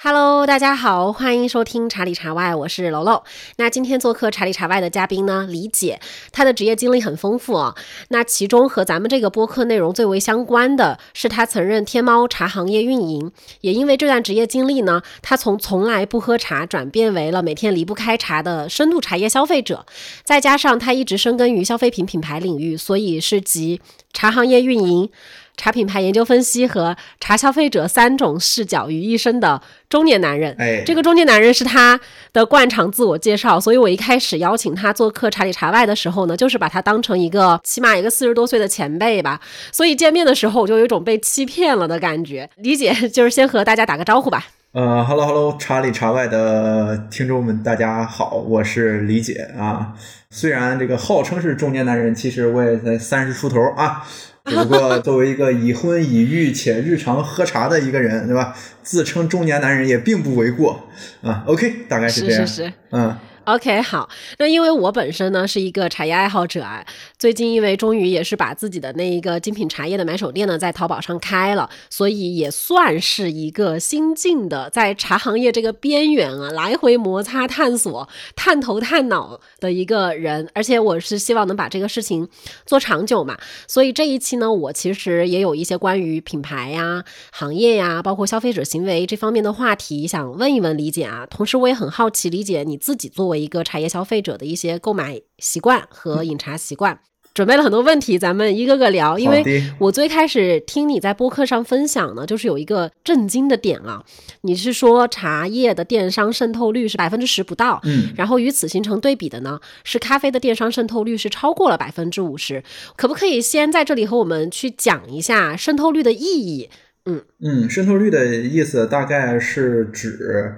Hello，大家好，欢迎收听茶里茶外，我是楼楼。那今天做客茶里茶外的嘉宾呢，李姐，她的职业经历很丰富啊。那其中和咱们这个播客内容最为相关的是，她曾任天猫茶行业运营。也因为这段职业经历呢，她从从来不喝茶转变为了每天离不开茶的深度茶叶消费者。再加上她一直深耕于消费品品牌领域，所以是集茶行业运营。茶品牌研究分析和茶消费者三种视角于一身的中年男人，哎，这个中年男人是他的惯常自我介绍，所以我一开始邀请他做客茶里茶外的时候呢，就是把他当成一个起码一个四十多岁的前辈吧，所以见面的时候我就有一种被欺骗了的感觉。李姐就是先和大家打个招呼吧。呃哈喽哈喽，茶里茶外的听众们，大家好，我是李姐啊。虽然这个号称是中年男人，其实我也才三十出头啊。不过，作为一个已婚已育且日常喝茶的一个人，对吧？自称中年男人也并不为过啊。OK，大概是这样。是是是，嗯。OK，好，那因为我本身呢是一个茶叶爱好者啊，最近因为终于也是把自己的那一个精品茶叶的买手店呢在淘宝上开了，所以也算是一个新进的在茶行业这个边缘啊来回摩擦探索、探头探脑的一个人，而且我是希望能把这个事情做长久嘛，所以这一期呢，我其实也有一些关于品牌呀、行业呀，包括消费者行为这方面的话题想问一问李姐啊，同时我也很好奇李姐你自己作为。一个茶叶消费者的一些购买习惯和饮茶习惯，准备了很多问题，咱们一个个聊。因为我最开始听你在播客上分享呢，就是有一个震惊的点啊，你是说茶叶的电商渗透率是百分之十不到，嗯，然后与此形成对比的呢，是咖啡的电商渗透率是超过了百分之五十。可不可以先在这里和我们去讲一下渗透率的意义？嗯嗯，渗透率的意思大概是指。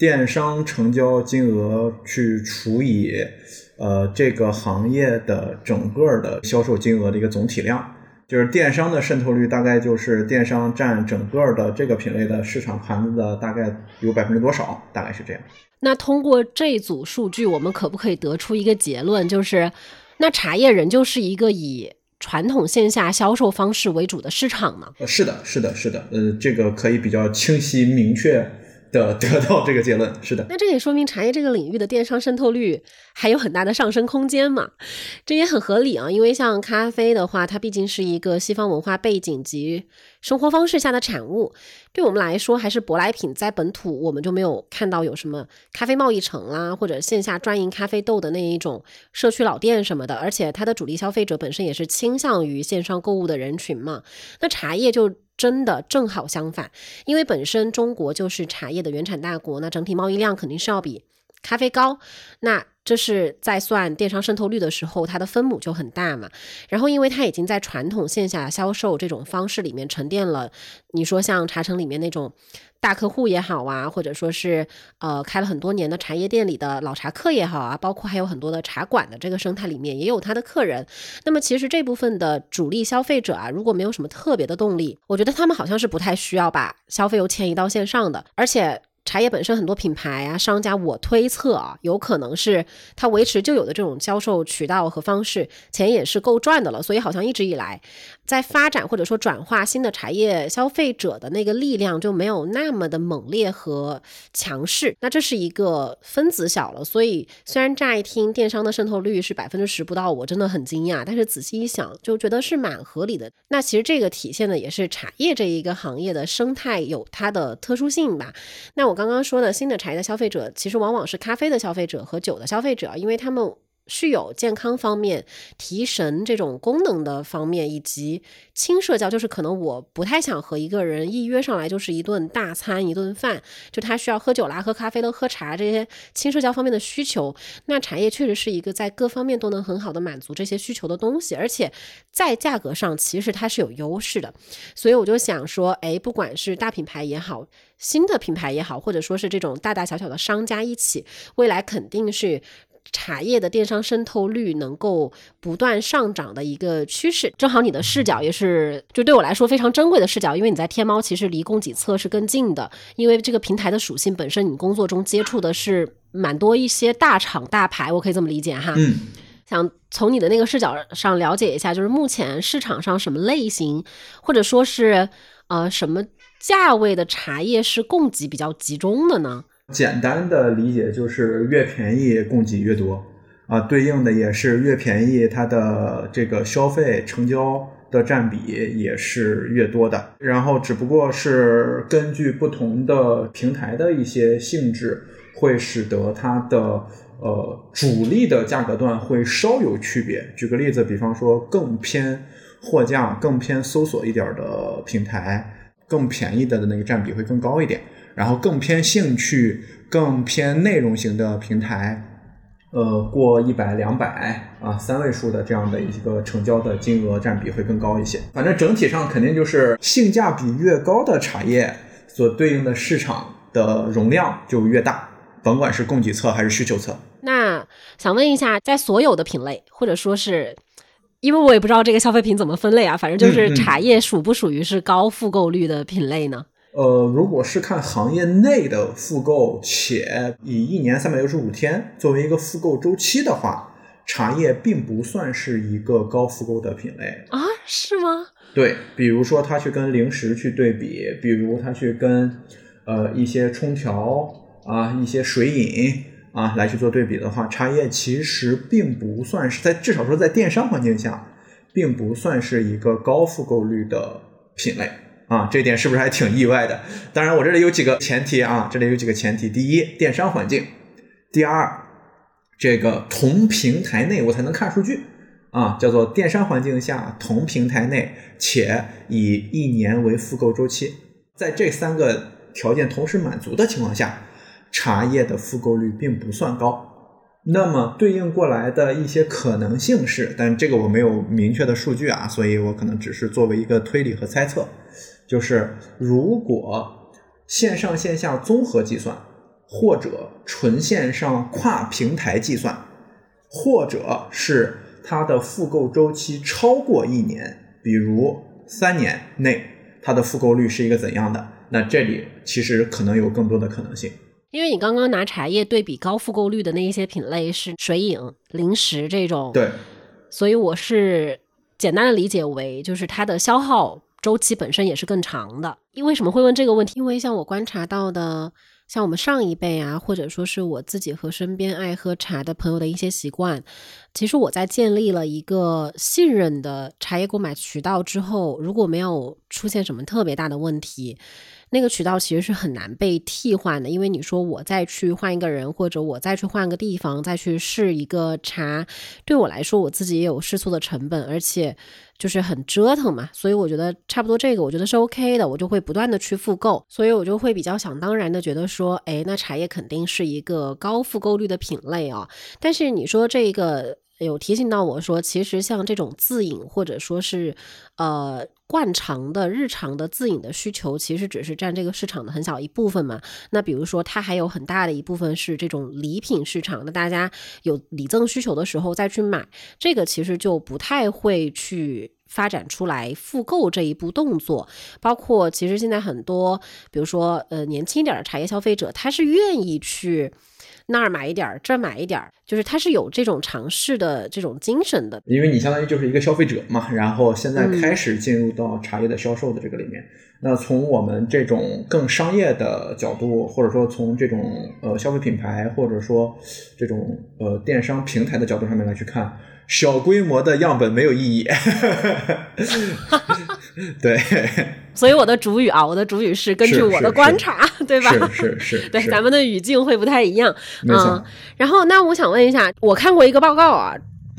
电商成交金额去除以呃这个行业的整个的销售金额的一个总体量，就是电商的渗透率大概就是电商占整个的这个品类的市场盘子的大概有百分之多少，大概是这样。那通过这组数据，我们可不可以得出一个结论，就是那茶叶仍旧是一个以传统线下销售方式为主的市场呢？呃，是的，是的，是的，呃，这个可以比较清晰明确。的得到这个结论是的，那这也说明茶叶这个领域的电商渗透率还有很大的上升空间嘛？这也很合理啊，因为像咖啡的话，它毕竟是一个西方文化背景及生活方式下的产物，对我们来说还是舶来品，在本土我们就没有看到有什么咖啡贸易城啦，或者线下专营咖啡豆的那一种社区老店什么的，而且它的主力消费者本身也是倾向于线上购物的人群嘛，那茶叶就。真的正好相反，因为本身中国就是茶叶的原产大国，那整体贸易量肯定是要比咖啡高。那这是在算电商渗透率的时候，它的分母就很大嘛。然后，因为它已经在传统线下销售这种方式里面沉淀了，你说像茶城里面那种。大客户也好啊，或者说是呃开了很多年的茶叶店里的老茶客也好啊，包括还有很多的茶馆的这个生态里面也有他的客人。那么其实这部分的主力消费者啊，如果没有什么特别的动力，我觉得他们好像是不太需要把消费又迁移到线上的，而且。茶叶本身很多品牌啊，商家，我推测啊，有可能是它维持就有的这种销售渠道和方式，钱也是够赚的了，所以好像一直以来在发展或者说转化新的茶叶消费者的那个力量就没有那么的猛烈和强势。那这是一个分子小了，所以虽然乍一听电商的渗透率是百分之十不到，我真的很惊讶，但是仔细一想就觉得是蛮合理的。那其实这个体现的也是茶叶这一个行业的生态有它的特殊性吧。那我。刚刚说的新的茶叶的消费者，其实往往是咖啡的消费者和酒的消费者，因为他们。具有健康方面、提神这种功能的方面，以及轻社交，就是可能我不太想和一个人一约上来就是一顿大餐、一顿饭，就他需要喝酒啦、喝咖啡的、喝茶这些轻社交方面的需求。那茶叶确实是一个在各方面都能很好的满足这些需求的东西，而且在价格上其实它是有优势的。所以我就想说，哎，不管是大品牌也好，新的品牌也好，或者说是这种大大小小的商家一起，未来肯定是。茶叶的电商渗透率能够不断上涨的一个趋势，正好你的视角也是就对我来说非常珍贵的视角，因为你在天猫其实离供给侧是更近的，因为这个平台的属性本身，你工作中接触的是蛮多一些大厂大牌，我可以这么理解哈。嗯，想从你的那个视角上了解一下，就是目前市场上什么类型，或者说是呃什么价位的茶叶是供给比较集中的呢？简单的理解就是越便宜供给越多啊，对应的也是越便宜它的这个消费成交的占比也是越多的。然后只不过是根据不同的平台的一些性质，会使得它的呃主力的价格段会稍有区别。举个例子，比方说更偏货架、更偏搜索一点的平台。更便宜的的那个占比会更高一点，然后更偏兴趣、更偏内容型的平台，呃，过一百、两百啊，三位数的这样的一个成交的金额占比会更高一些。反正整体上肯定就是性价比越高的茶叶，所对应的市场的容量就越大，甭管是供给侧还是需求侧。那想问一下，在所有的品类，或者说是。因为我也不知道这个消费品怎么分类啊，反正就是茶叶属不属于是高复购率的品类呢？呃，如果是看行业内的复购，且以一年三百六十五天作为一个复购周期的话，茶叶并不算是一个高复购的品类啊？是吗？对，比如说他去跟零食去对比，比如他去跟呃一些冲调啊，一些水饮。啊，来去做对比的话，茶叶其实并不算是在至少说在电商环境下，并不算是一个高复购率的品类啊，这点是不是还挺意外的？当然，我这里有几个前提啊，这里有几个前提：第一，电商环境；第二，这个同平台内我才能看数据啊，叫做电商环境下同平台内且以一年为复购周期，在这三个条件同时满足的情况下。茶叶的复购率并不算高，那么对应过来的一些可能性是，但这个我没有明确的数据啊，所以我可能只是作为一个推理和猜测，就是如果线上线下综合计算，或者纯线上跨平台计算，或者是它的复购周期超过一年，比如三年内它的复购率是一个怎样的？那这里其实可能有更多的可能性。因为你刚刚拿茶叶对比高复购率的那一些品类是水饮、零食这种，对，所以我是简单的理解为，就是它的消耗周期本身也是更长的。因为什么会问这个问题？因为像我观察到的，像我们上一辈啊，或者说是我自己和身边爱喝茶的朋友的一些习惯，其实我在建立了一个信任的茶叶购买渠道之后，如果没有出现什么特别大的问题。那个渠道其实是很难被替换的，因为你说我再去换一个人，或者我再去换个地方，再去试一个茶，对我来说我自己也有试错的成本，而且就是很折腾嘛。所以我觉得差不多这个我觉得是 OK 的，我就会不断的去复购，所以我就会比较想当然的觉得说，哎，那茶叶肯定是一个高复购率的品类啊。但是你说这个。有提醒到我说，其实像这种自饮或者说是，呃，惯常的日常的自饮的需求，其实只是占这个市场的很小一部分嘛。那比如说，它还有很大的一部分是这种礼品市场，那大家有礼赠需求的时候再去买，这个其实就不太会去发展出来复购这一步动作。包括其实现在很多，比如说呃年轻点的茶叶消费者，他是愿意去。那儿买一点儿，这儿买一点儿，就是他是有这种尝试的这种精神的。因为你相当于就是一个消费者嘛，然后现在开始进入到茶叶的销售的这个里面。那从我们这种更商业的角度，或者说从这种呃消费品牌，或者说这种呃电商平台的角度上面来去看。小规模的样本没有意义，对。所以我的主语啊，我的主语是根据我的观察，对吧？是是是。对，咱们的语境会不太一样。嗯。然后，那我想问一下，我看过一个报告啊。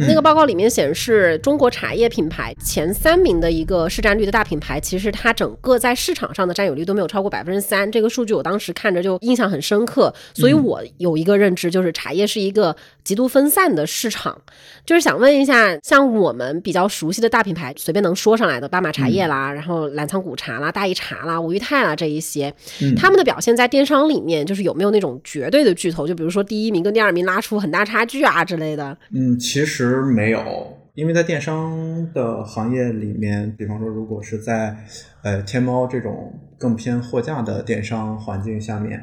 那个报告里面显示，中国茶叶品牌前三名的一个市占率的大品牌，其实它整个在市场上的占有率都没有超过百分之三。这个数据我当时看着就印象很深刻，所以我有一个认知，就是茶叶是一个极度分散的市场。就是想问一下，像我们比较熟悉的大品牌，随便能说上来的，巴马茶叶啦，然后澜沧古茶啦、大益茶啦、吴裕泰啦这一些，他们的表现在电商里面，就是有没有那种绝对的巨头？就比如说第一名跟第二名拉出很大差距啊之类的？嗯，其实。实没有，因为在电商的行业里面，比方说，如果是在呃天猫这种更偏货架的电商环境下面，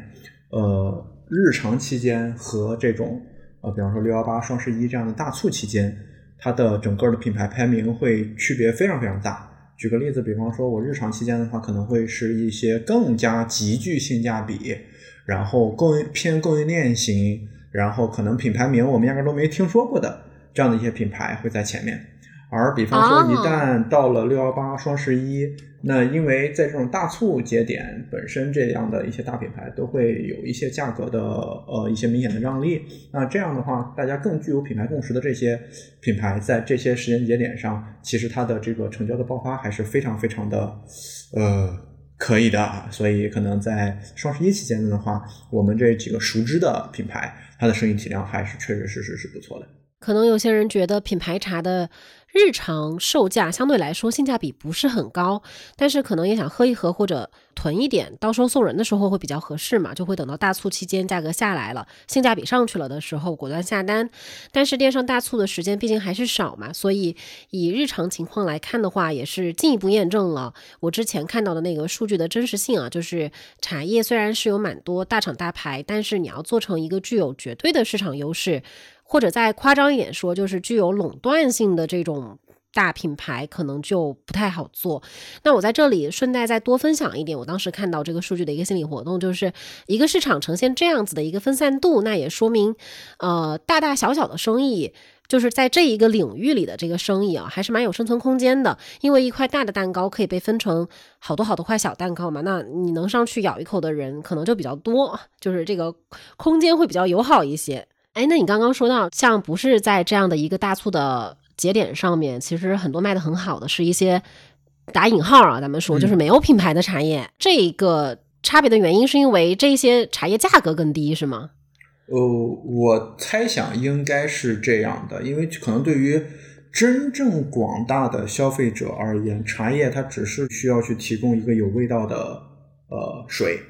呃，日常期间和这种呃，比方说六幺八、双十一这样的大促期间，它的整个的品牌排名会区别非常非常大。举个例子，比方说我日常期间的话，可能会是一些更加极具性价比，然后供偏供应链型，然后可能品牌名我们压根都没听说过的这样的一些品牌会在前面。而比方说，一旦到了六幺八、双十一，那因为在这种大促节点，本身这样的一些大品牌都会有一些价格的呃一些明显的让利。那这样的话，大家更具有品牌共识的这些品牌，在这些时间节点上，其实它的这个成交的爆发还是非常非常的呃可以的。所以可能在双十一期间的话，我们这几个熟知的品牌，它的生意体量还是确确实实是不错的。可能有些人觉得品牌茶的。日常售价相对来说性价比不是很高，但是可能也想喝一喝或者囤一点，到时候送人的时候会比较合适嘛，就会等到大促期间价格下来了，性价比上去了的时候果断下单。但是电商大促的时间毕竟还是少嘛，所以以日常情况来看的话，也是进一步验证了我之前看到的那个数据的真实性啊，就是茶叶虽然是有蛮多大厂大牌，但是你要做成一个具有绝对的市场优势。或者再夸张一点说，就是具有垄断性的这种大品牌，可能就不太好做。那我在这里顺带再多分享一点，我当时看到这个数据的一个心理活动，就是一个市场呈现这样子的一个分散度，那也说明，呃，大大小小的生意，就是在这一个领域里的这个生意啊，还是蛮有生存空间的。因为一块大的蛋糕可以被分成好多好多块小蛋糕嘛，那你能上去咬一口的人可能就比较多，就是这个空间会比较友好一些。哎，那你刚刚说到，像不是在这样的一个大促的节点上面，其实很多卖的很好的是一些打引号啊，咱们说就是没有品牌的茶叶。这个差别的原因是因为这些茶叶价格更低，是吗？呃，我猜想应该是这样的，因为可能对于真正广大的消费者而言，茶叶它只是需要去提供一个有味道的呃水。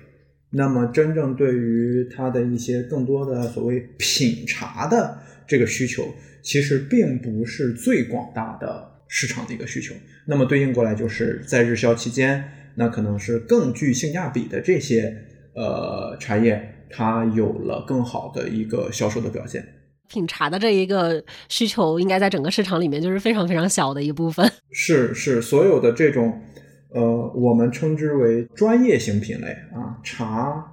那么，真正对于它的一些更多的所谓品茶的这个需求，其实并不是最广大的市场的一个需求。那么对应过来，就是在日销期间，那可能是更具性价比的这些呃茶叶，它有了更好的一个销售的表现。品茶的这一个需求，应该在整个市场里面就是非常非常小的一部分。是是，所有的这种。呃，我们称之为专业型品类啊，茶、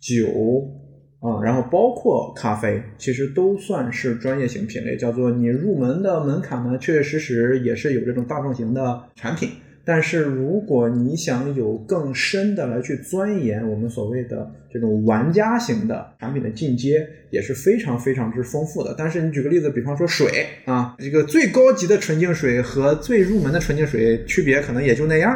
酒啊，然后包括咖啡，其实都算是专业型品类。叫做你入门的门槛呢，确确实实也是有这种大众型的产品。但是如果你想有更深的来去钻研我们所谓的这种玩家型的产品的进阶，也是非常非常之丰富的。但是你举个例子，比方说水啊，这个最高级的纯净水和最入门的纯净水区别可能也就那样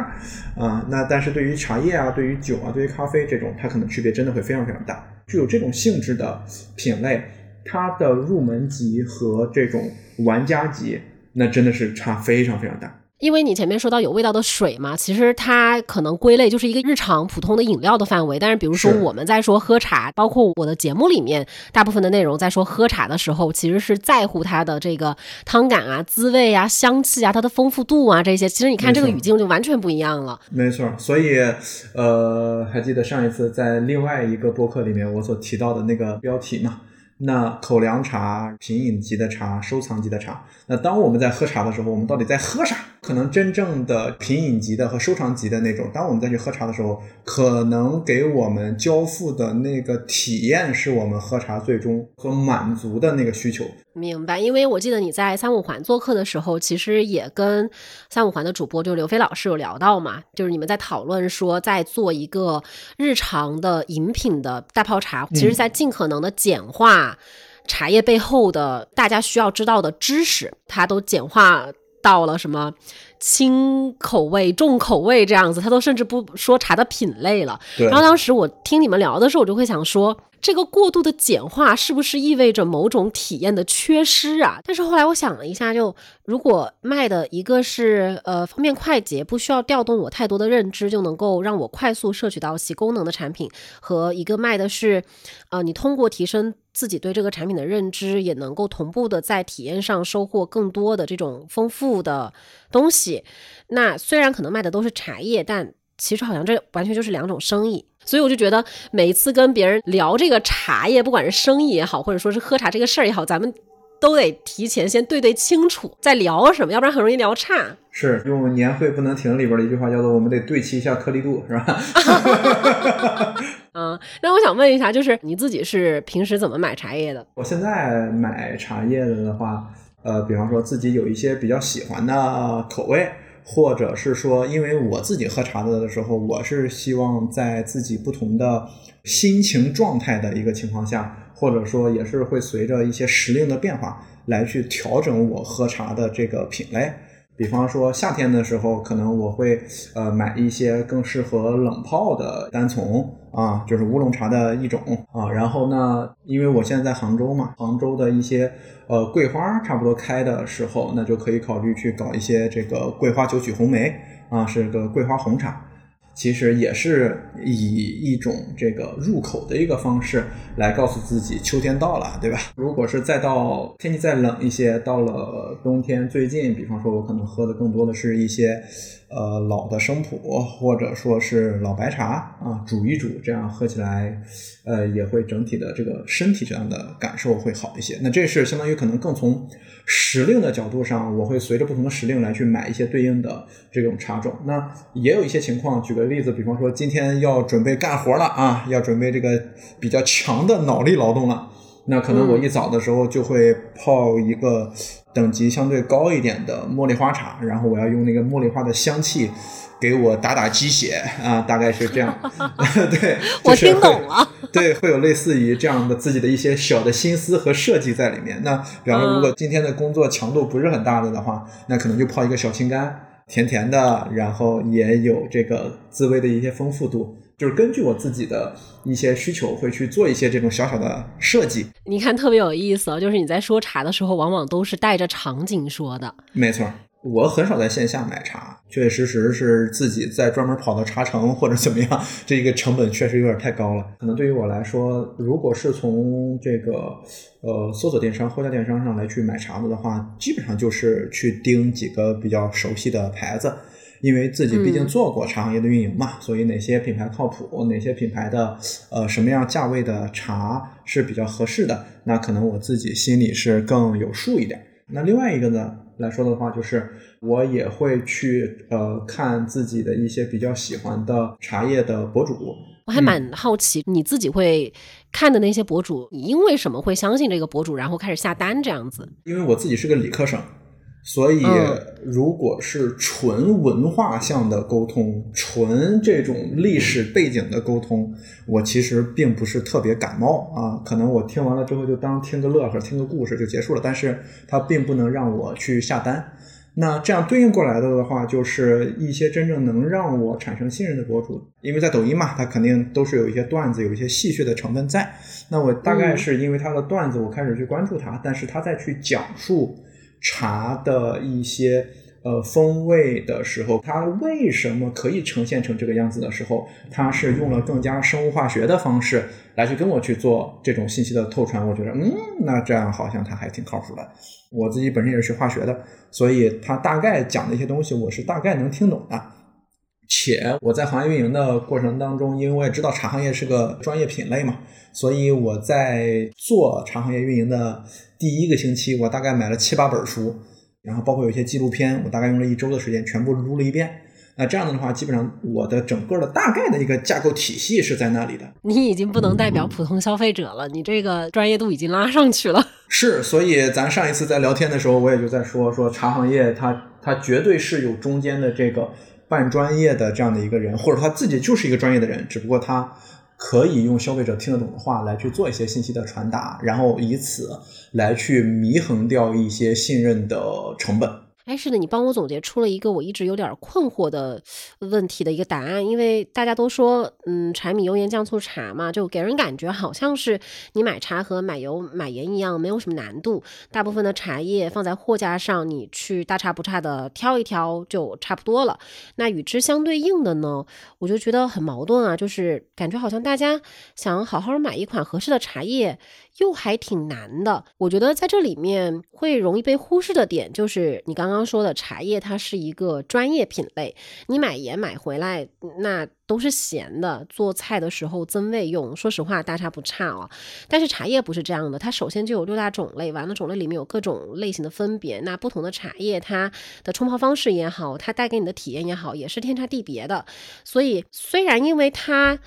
啊。那但是对于茶叶啊，对于酒啊，对于咖啡这种，它可能区别真的会非常非常大。具有这种性质的品类，它的入门级和这种玩家级，那真的是差非常非常大。因为你前面说到有味道的水嘛，其实它可能归类就是一个日常普通的饮料的范围。但是比如说我们在说喝茶，包括我的节目里面大部分的内容在说喝茶的时候，其实是在乎它的这个汤感啊、滋味啊、香气啊、它的丰富度啊这些。其实你看这个语境就完全不一样了。没错，所以呃，还记得上一次在另外一个播客里面我所提到的那个标题吗？那口粮茶、品饮级的茶、收藏级的茶，那当我们在喝茶的时候，我们到底在喝啥？可能真正的品饮级的和收藏级的那种，当我们再去喝茶的时候，可能给我们交付的那个体验，是我们喝茶最终和满足的那个需求。明白，因为我记得你在三五环做客的时候，其实也跟三五环的主播就刘飞老师有聊到嘛，就是你们在讨论说，在做一个日常的饮品的大泡茶，其实在尽可能的简化茶叶背后的大家需要知道的知识，它都简化到了什么轻口味、重口味这样子，它都甚至不说茶的品类了。然后当时我听你们聊的时候，我就会想说。这个过度的简化是不是意味着某种体验的缺失啊？但是后来我想了一下，就如果卖的一个是呃方便快捷，不需要调动我太多的认知就能够让我快速摄取到其功能的产品，和一个卖的是，呃你通过提升自己对这个产品的认知，也能够同步的在体验上收获更多的这种丰富的东西。那虽然可能卖的都是茶叶，但其实好像这完全就是两种生意。所以我就觉得，每次跟别人聊这个茶叶，不管是生意也好，或者说是喝茶这个事儿也好，咱们都得提前先对对清楚再聊什么，要不然很容易聊差。是用年会不能停里边的一句话叫做“我们得对齐一下颗粒度”，是吧？嗯，那我想问一下，就是你自己是平时怎么买茶叶的？我现在买茶叶的的话，呃，比方说自己有一些比较喜欢的口味。或者是说，因为我自己喝茶的时候，我是希望在自己不同的心情状态的一个情况下，或者说也是会随着一些时令的变化来去调整我喝茶的这个品类。比方说夏天的时候，可能我会呃买一些更适合冷泡的单丛啊，就是乌龙茶的一种啊。然后呢，因为我现在在杭州嘛，杭州的一些呃桂花差不多开的时候，那就可以考虑去搞一些这个桂花酒曲红梅啊，是个桂花红茶。其实也是以一种这个入口的一个方式来告诉自己秋天到了，对吧？如果是再到天气再冷一些，到了冬天最近，比方说我可能喝的更多的是一些。呃，老的生普或者说是老白茶啊，煮一煮，这样喝起来，呃，也会整体的这个身体这样的感受会好一些。那这是相当于可能更从时令的角度上，我会随着不同的时令来去买一些对应的这种茶种。那也有一些情况，举个例子，比方说今天要准备干活了啊，要准备这个比较强的脑力劳动了，那可能我一早的时候就会泡一个。等级相对高一点的茉莉花茶，然后我要用那个茉莉花的香气给我打打鸡血啊，大概是这样。对，我听懂了。对，会有类似于这样的自己的一些小的心思和设计在里面。那比方说，如果今天的工作强度不是很大的的话，那可能就泡一个小青柑，甜甜的，然后也有这个滋味的一些丰富度。就是根据我自己的一些需求，会去做一些这种小小的设计。你看特别有意思，就是你在说茶的时候，往往都是带着场景说的。没错，我很少在线下买茶，确确实实是自己在专门跑到茶城或者怎么样，这个成本确实有点太高了。可能对于我来说，如果是从这个呃搜索电商、货架电商上来去买茶子的话，基本上就是去盯几个比较熟悉的牌子。因为自己毕竟做过茶行业的运营嘛，所以哪些品牌靠谱，哪些品牌的呃什么样价位的茶是比较合适的，那可能我自己心里是更有数一点。那另外一个呢来说的话，就是我也会去呃看自己的一些比较喜欢的茶叶的博主。我还蛮好奇你自己会看的那些博主，你因为什么会相信这个博主，然后开始下单这样子？因为我自己是个理科生。所以，如果是纯文化向的沟通，纯这种历史背景的沟通，我其实并不是特别感冒啊。可能我听完了之后就当听个乐呵，听个故事就结束了。但是它并不能让我去下单。那这样对应过来的的话，就是一些真正能让我产生信任的博主，因为在抖音嘛，它肯定都是有一些段子，有一些戏谑的成分在。那我大概是因为他的段子，我开始去关注他，但是他再去讲述。茶的一些呃风味的时候，它为什么可以呈现成这个样子的时候，它是用了更加生物化学的方式来去跟我去做这种信息的透传。我觉得，嗯，那这样好像它还挺靠谱的。我自己本身也是学化学的，所以他大概讲的一些东西，我是大概能听懂的。且我在行业运营的过程当中，因为我也知道茶行业是个专业品类嘛。所以我在做茶行业运营的第一个星期，我大概买了七八本书，然后包括有一些纪录片，我大概用了一周的时间全部撸了一遍。那这样的话，基本上我的整个的大概的一个架构体系是在那里的。你已经不能代表普通消费者了，你这个专业度已经拉上去了。是，所以咱上一次在聊天的时候，我也就在说说茶行业，它它绝对是有中间的这个半专业的这样的一个人，或者他自己就是一个专业的人，只不过他。可以用消费者听得懂的话来去做一些信息的传达，然后以此来去弥衡掉一些信任的成本。哎，是的，你帮我总结出了一个我一直有点困惑的问题的一个答案，因为大家都说，嗯，柴米油盐酱醋茶嘛，就给人感觉好像是你买茶和买油买盐一样，没有什么难度。大部分的茶叶放在货架上，你去大差不差的挑一挑就差不多了。那与之相对应的呢，我就觉得很矛盾啊，就是感觉好像大家想好好买一款合适的茶叶。又还挺难的，我觉得在这里面会容易被忽视的点，就是你刚刚说的，茶叶它是一个专业品类，你买盐买回来那都是咸的，做菜的时候增味用，说实话大差不差哦。但是茶叶不是这样的，它首先就有六大种类，完了种类里面有各种类型的分别，那不同的茶叶它的冲泡方式也好，它带给你的体验也好，也是天差地别的。所以虽然因为它。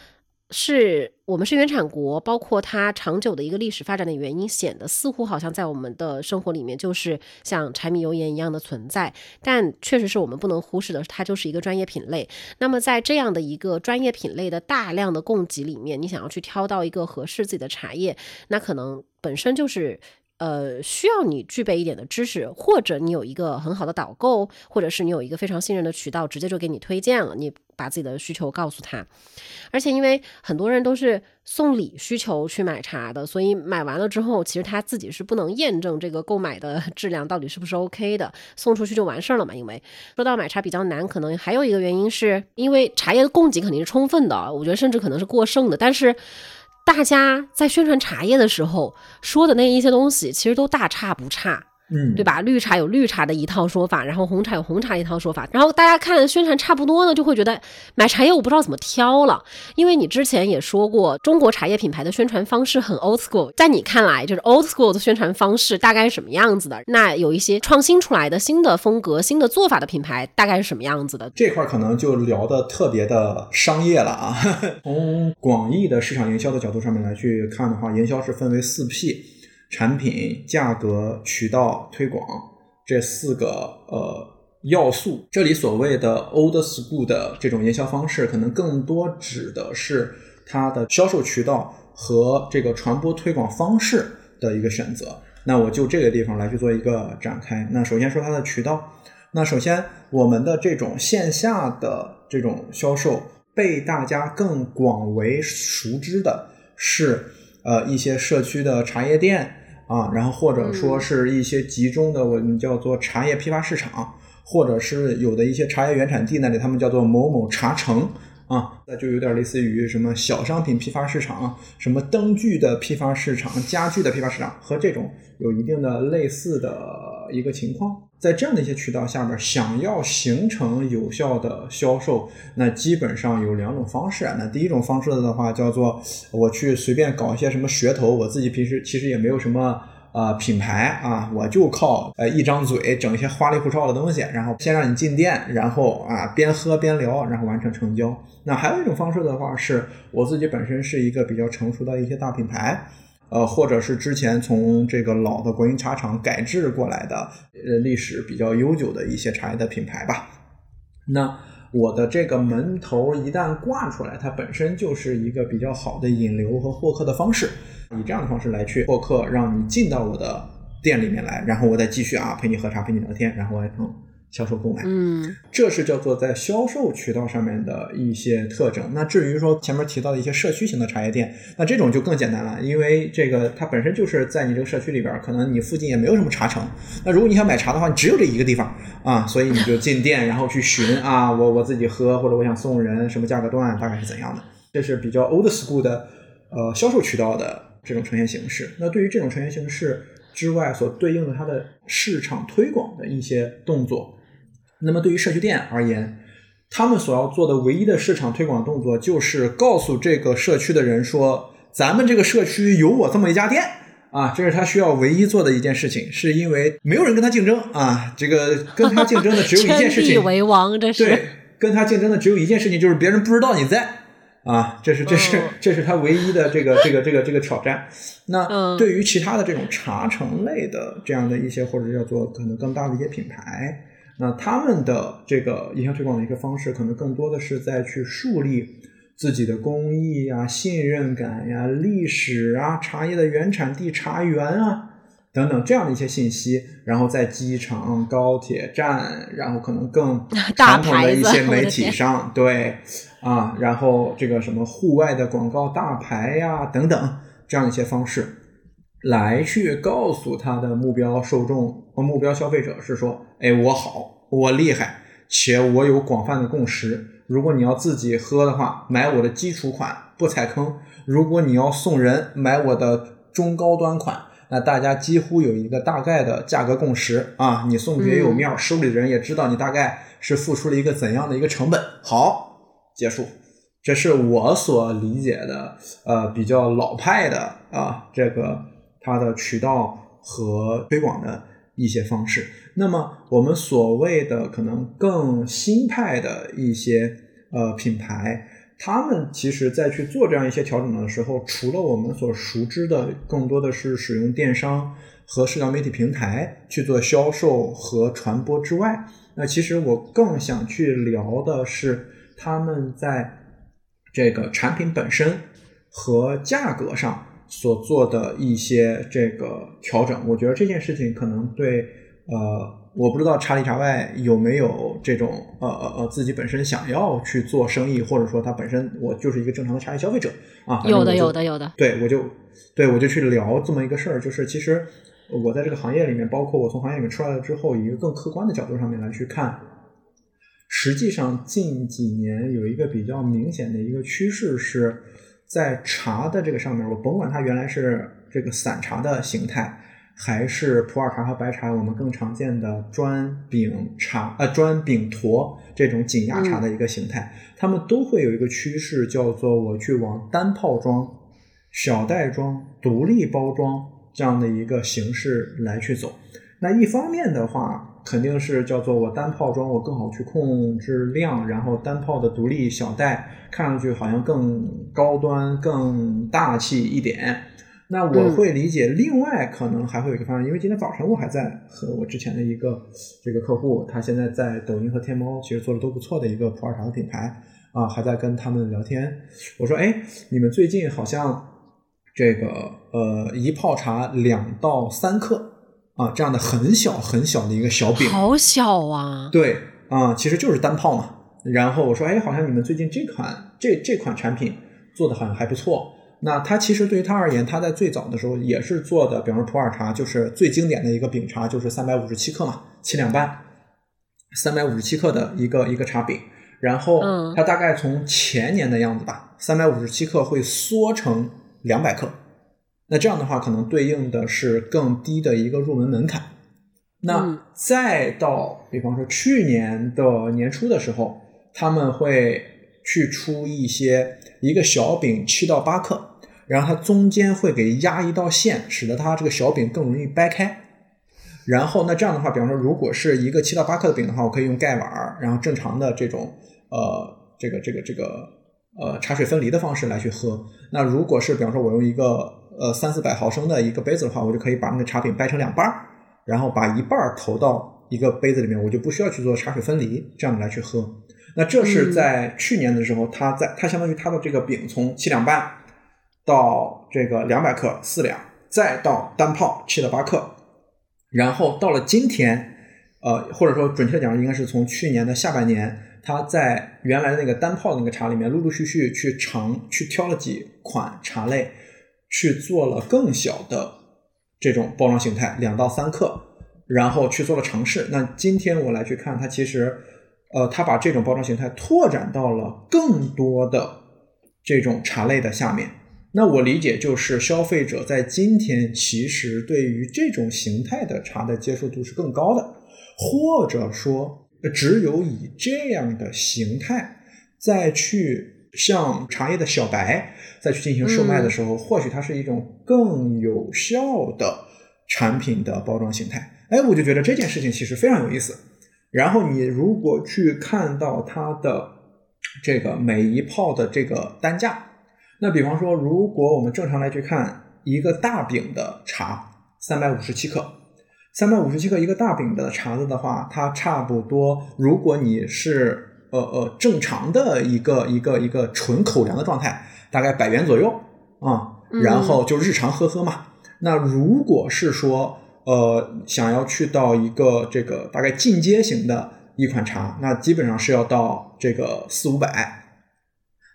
是我们是原产国，包括它长久的一个历史发展的原因，显得似乎好像在我们的生活里面就是像柴米油盐一样的存在。但确实是我们不能忽视的，它就是一个专业品类。那么在这样的一个专业品类的大量的供给里面，你想要去挑到一个合适自己的茶叶，那可能本身就是。呃，需要你具备一点的知识，或者你有一个很好的导购，或者是你有一个非常信任的渠道，直接就给你推荐了。你把自己的需求告诉他，而且因为很多人都是送礼需求去买茶的，所以买完了之后，其实他自己是不能验证这个购买的 质量到底是不是 OK 的，送出去就完事儿了嘛。因为说到买茶比较难，可能还有一个原因是因为茶叶的供给肯定是充分的，我觉得甚至可能是过剩的，但是。大家在宣传茶叶的时候说的那一些东西，其实都大差不差。嗯，对吧？绿茶有绿茶的一套说法，然后红茶有红茶一套说法，然后大家看宣传差不多呢，就会觉得买茶叶我不知道怎么挑了。因为你之前也说过，中国茶叶品牌的宣传方式很 old school，在你看来，就是 old school 的宣传方式大概是什么样子的？那有一些创新出来的新的风格、新的做法的品牌，大概是什么样子的？这块可能就聊的特别的商业了啊。从广义的市场营销的角度上面来去看的话，营销是分为四 P。产品、价格、渠道、推广这四个呃要素，这里所谓的 old school 的这种营销方式，可能更多指的是它的销售渠道和这个传播推广方式的一个选择。那我就这个地方来去做一个展开。那首先说它的渠道，那首先我们的这种线下的这种销售，被大家更广为熟知的是。呃，一些社区的茶叶店啊，然后或者说是一些集中的，我们叫做茶叶批发市场，或者是有的一些茶叶原产地那里，他们叫做某某茶城啊，那就有点类似于什么小商品批发市场、什么灯具的批发市场、家具的批发市场，和这种有一定的类似的一个情况。在这样的一些渠道下面，想要形成有效的销售，那基本上有两种方式。那第一种方式的话，叫做我去随便搞一些什么噱头，我自己平时其实也没有什么呃品牌啊，我就靠呃一张嘴整一些花里胡哨的东西，然后先让你进店，然后啊边喝边聊，然后完成成交。那还有一种方式的话，是我自己本身是一个比较成熟的一些大品牌。呃，或者是之前从这个老的国营茶厂改制过来的，呃，历史比较悠久的一些茶叶的品牌吧。那我的这个门头一旦挂出来，它本身就是一个比较好的引流和获客的方式。以这样的方式来去获客，让你进到我的店里面来，然后我再继续啊陪你喝茶，陪你聊天，然后完成。销售购买，嗯，这是叫做在销售渠道上面的一些特征。那至于说前面提到的一些社区型的茶叶店，那这种就更简单了，因为这个它本身就是在你这个社区里边，可能你附近也没有什么茶城。那如果你想买茶的话，你只有这一个地方啊，所以你就进店，然后去寻啊，我我自己喝，或者我想送人，什么价格段，大概是怎样的？这是比较 old school 的呃销售渠道的这种呈现形式。那对于这种呈现形式之外，所对应的它的市场推广的一些动作。那么对于社区店而言，他们所要做的唯一的市场推广动作，就是告诉这个社区的人说，咱们这个社区有我这么一家店啊，这是他需要唯一做的一件事情，是因为没有人跟他竞争啊，这个跟他竞争的只有一件事情，为王，这是对，跟他竞争的只有一件事情，就是别人不知道你在啊，这是这是这是他唯一的这个这个这个这个挑战。那对于其他的这种茶城类的这样的一些，或者叫做可能更大的一些品牌。那他们的这个营销推广的一个方式，可能更多的是在去树立自己的工艺呀、信任感呀、历史啊、茶叶的原产地、茶园啊等等这样的一些信息，然后在机场、高铁站，然后可能更 传统的一些媒体上，对啊，然后这个什么户外的广告大牌呀等等这样一些方式，来去告诉他的目标受众和目标消费者是说。哎，我好，我厉害，且我有广泛的共识。如果你要自己喝的话，买我的基础款不踩坑；如果你要送人，买我的中高端款。那大家几乎有一个大概的价格共识啊，你送出去也有面儿，手里的人也知道你大概是付出了一个怎样的一个成本。好，结束，这是我所理解的，呃，比较老派的啊，这个它的渠道和推广的一些方式。那么我们所谓的可能更新派的一些呃品牌。他们其实，在去做这样一些调整的时候，除了我们所熟知的，更多的是使用电商和社交媒体平台去做销售和传播之外，那其实我更想去聊的是他们在这个产品本身和价格上所做的一些这个调整。我觉得这件事情可能对呃。我不知道查里查外有没有这种呃呃呃自己本身想要去做生意，或者说他本身我就是一个正常的茶叶消费者啊。有的有的有的。对，我就对我就去聊这么一个事儿，就是其实我在这个行业里面，包括我从行业里面出来了之后，以一个更客观的角度上面来去看，实际上近几年有一个比较明显的一个趋势是在茶的这个上面，我甭管它原来是这个散茶的形态。还是普洱茶和白茶，我们更常见的砖饼茶，呃，砖饼坨这种紧压茶的一个形态，它们都会有一个趋势，叫做我去往单泡装、小袋装、独立包装这样的一个形式来去走。那一方面的话，肯定是叫做我单泡装，我更好去控制量，然后单泡的独立小袋看上去好像更高端、更大气一点。那我会理解，另外可能还会有一个方案，因为今天早晨我还在和我之前的一个这个客户，他现在在抖音和天猫其实做的都不错的一个普洱茶的品牌啊，还在跟他们聊天。我说，哎，你们最近好像这个呃一泡茶两到三克啊，这样的很小很小的一个小饼，好小啊。对啊，其实就是单泡嘛。然后我说，哎，好像你们最近这款这这款产品做的好像还不错。那它其实对于它而言，它在最早的时候也是做的，比方说普洱茶，就是最经典的一个饼茶，就是三百五十七克嘛，七两半，三百五十七克的一个一个茶饼。然后它大概从前年的样子吧，三百五十七克会缩成两百克。那这样的话，可能对应的是更低的一个入门门槛。那再到比方说去年的年初的时候，他们会去出一些。一个小饼七到八克，然后它中间会给压一道线，使得它这个小饼更容易掰开。然后那这样的话，比方说，如果是一个七到八克的饼的话，我可以用盖碗，然后正常的这种呃这个这个这个呃茶水分离的方式来去喝。那如果是比方说我用一个呃三四百毫升的一个杯子的话，我就可以把那个茶饼掰成两半儿，然后把一半儿投到一个杯子里面，我就不需要去做茶水分离，这样来去喝。那这是在去年的时候，它在它相当于它的这个饼从七两半到这个两百克四两，再到单泡七到八克，然后到了今天，呃，或者说准确的讲，应该是从去年的下半年，它在原来的那个单泡的那个茶里面，陆陆续续去尝去挑了几款茶类，去做了更小的这种包装形态，两到三克，然后去做了尝试。那今天我来去看，它其实。呃，它把这种包装形态拓展到了更多的这种茶类的下面。那我理解就是，消费者在今天其实对于这种形态的茶的接受度是更高的，或者说，只有以这样的形态再去向茶叶的小白再去进行售卖的时候，或许它是一种更有效的产品的包装形态。哎，我就觉得这件事情其实非常有意思。然后你如果去看到它的这个每一泡的这个单价，那比方说，如果我们正常来去看一个大饼的茶，三百五十七克，三百五十七克一个大饼的茶子的话，它差不多，如果你是呃呃正常的一个一个一个纯口粮的状态，大概百元左右啊，然后就日常喝喝嘛。那如果是说，呃，想要去到一个这个大概进阶型的一款茶，那基本上是要到这个四五百。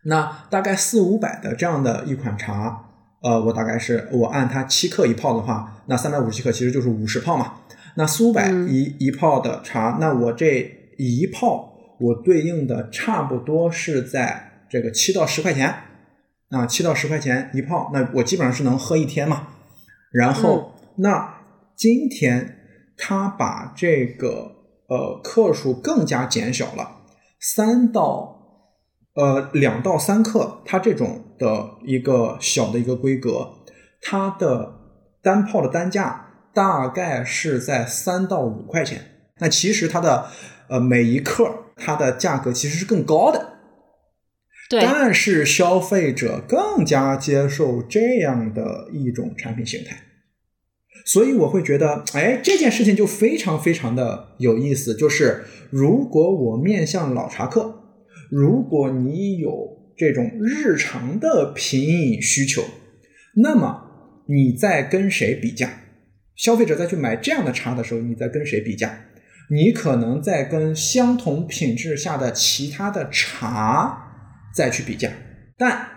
那大概四五百的这样的一款茶，呃，我大概是我按它七克一泡的话，那三百五十七克其实就是五十泡嘛。那四五百一一泡的茶，那我这一泡我对应的差不多是在这个七到十块钱，啊，七到十块钱一泡，那我基本上是能喝一天嘛。然后。那今天它把这个呃克数更加减小了，三到呃两到三克，它这种的一个小的一个规格，它的单泡的单价大概是在三到五块钱。那其实它的呃每一克它的价格其实是更高的。对，但是消费者更加接受这样的一种产品形态，所以我会觉得，哎，这件事情就非常非常的有意思。就是如果我面向老茶客，如果你有这种日常的品饮需求，那么你在跟谁比价？消费者再去买这样的茶的时候，你在跟谁比价？你可能在跟相同品质下的其他的茶。再去比价，但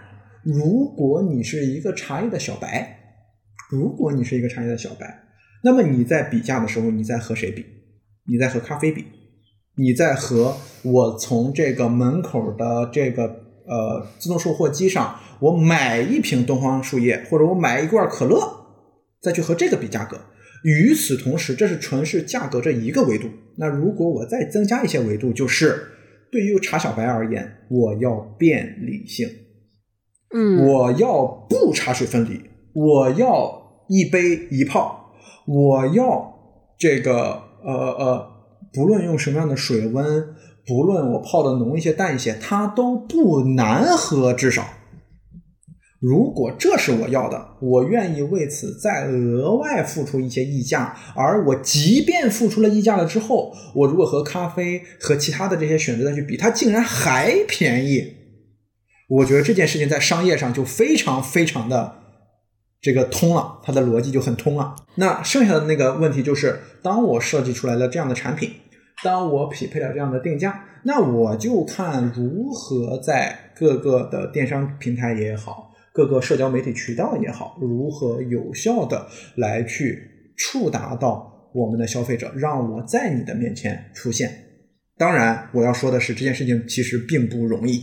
如果你是一个茶叶的小白，如果你是一个茶叶的小白，那么你在比价的时候，你在和谁比？你在和咖啡比？你在和我从这个门口的这个呃自动售货机上，我买一瓶东方树叶，或者我买一罐可乐，再去和这个比价格。与此同时，这是纯是价格这一个维度。那如果我再增加一些维度，就是。对于茶小白而言，我要便利性，嗯，我要不茶水分离，我要一杯一泡，我要这个呃呃，不论用什么样的水温，不论我泡的浓一些淡一些，它都不难喝，至少。如果这是我要的，我愿意为此再额外付出一些溢价。而我即便付出了溢价了之后，我如果和咖啡和其他的这些选择再去比，它竟然还便宜，我觉得这件事情在商业上就非常非常的这个通了，它的逻辑就很通了。那剩下的那个问题就是，当我设计出来了这样的产品，当我匹配了这样的定价，那我就看如何在各个的电商平台也好。各个社交媒体渠道也好，如何有效的来去触达到我们的消费者，让我在你的面前出现。当然，我要说的是，这件事情其实并不容易。